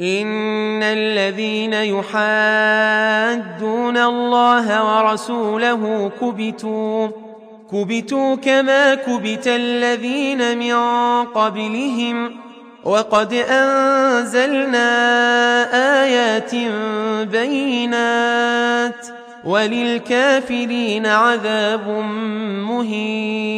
إن الذين يحادون الله ورسوله كبتوا كبتوا كما كبت الذين من قبلهم. وقد أنزلنا آيات بينات وللكافرين عذاب مهين.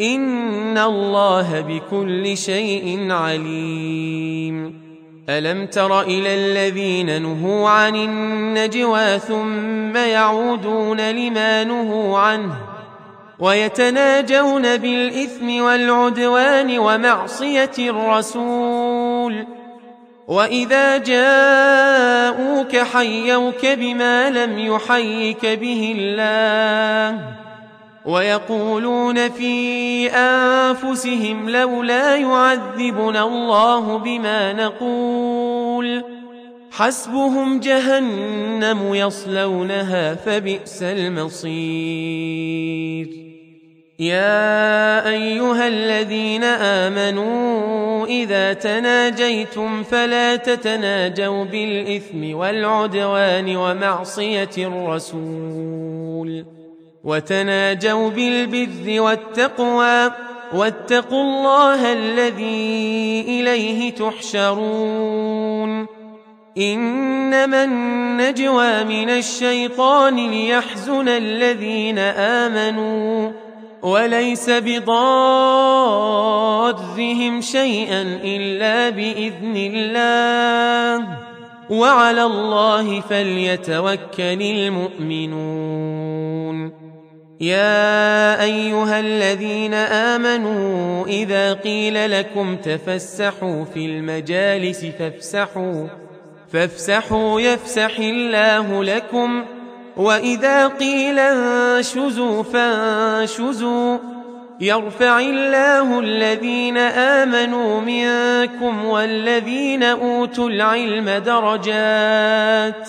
ان الله بكل شيء عليم الم تر إلى الذين نهوا عن النجوى ثم يعودون لما نهوا عنه ويتناجون بالاثم والعدوان ومعصيه الرسول واذا جاءوك حيوك بما لم يحيك به الله ويقولون في أنفسهم لولا يعذبنا الله بما نقول حسبهم جهنم يصلونها فبئس المصير. يا أيها الذين آمنوا إذا تناجيتم فلا تتناجوا بالإثم والعدوان ومعصية الرسول. وتناجوا بالبر والتقوى واتقوا الله الذي إليه تحشرون إنما النجوى من الشيطان ليحزن الذين آمنوا وليس بضارهم شيئا إلا بإذن الله وعلى الله فليتوكل المؤمنون يا أيها الذين آمنوا إذا قيل لكم تفسحوا في المجالس فافسحوا فافسحوا يفسح الله لكم وإذا قيل انشزوا فانشزوا يرفع الله الذين آمنوا منكم والذين أوتوا العلم درجات.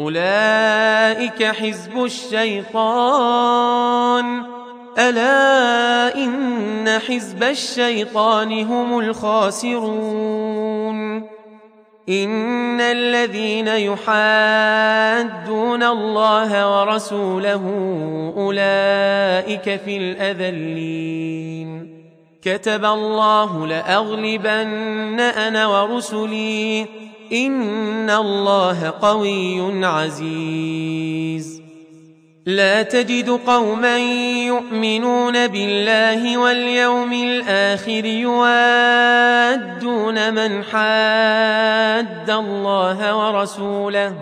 أولئك حزب الشيطان. ألا إن حزب الشيطان هم الخاسرون. إن الذين يحادون الله ورسوله أولئك في الأذلين. كتب الله لأغلبن أنا ورسلي. ان الله قوي عزيز. لا تجد قوما يؤمنون بالله واليوم الآخر يوادون من حاد الله ورسوله.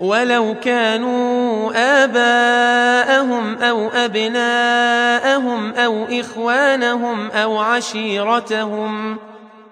ولو كانوا آباءهم أو أبناءهم أو إخوانهم أو عشيرتهم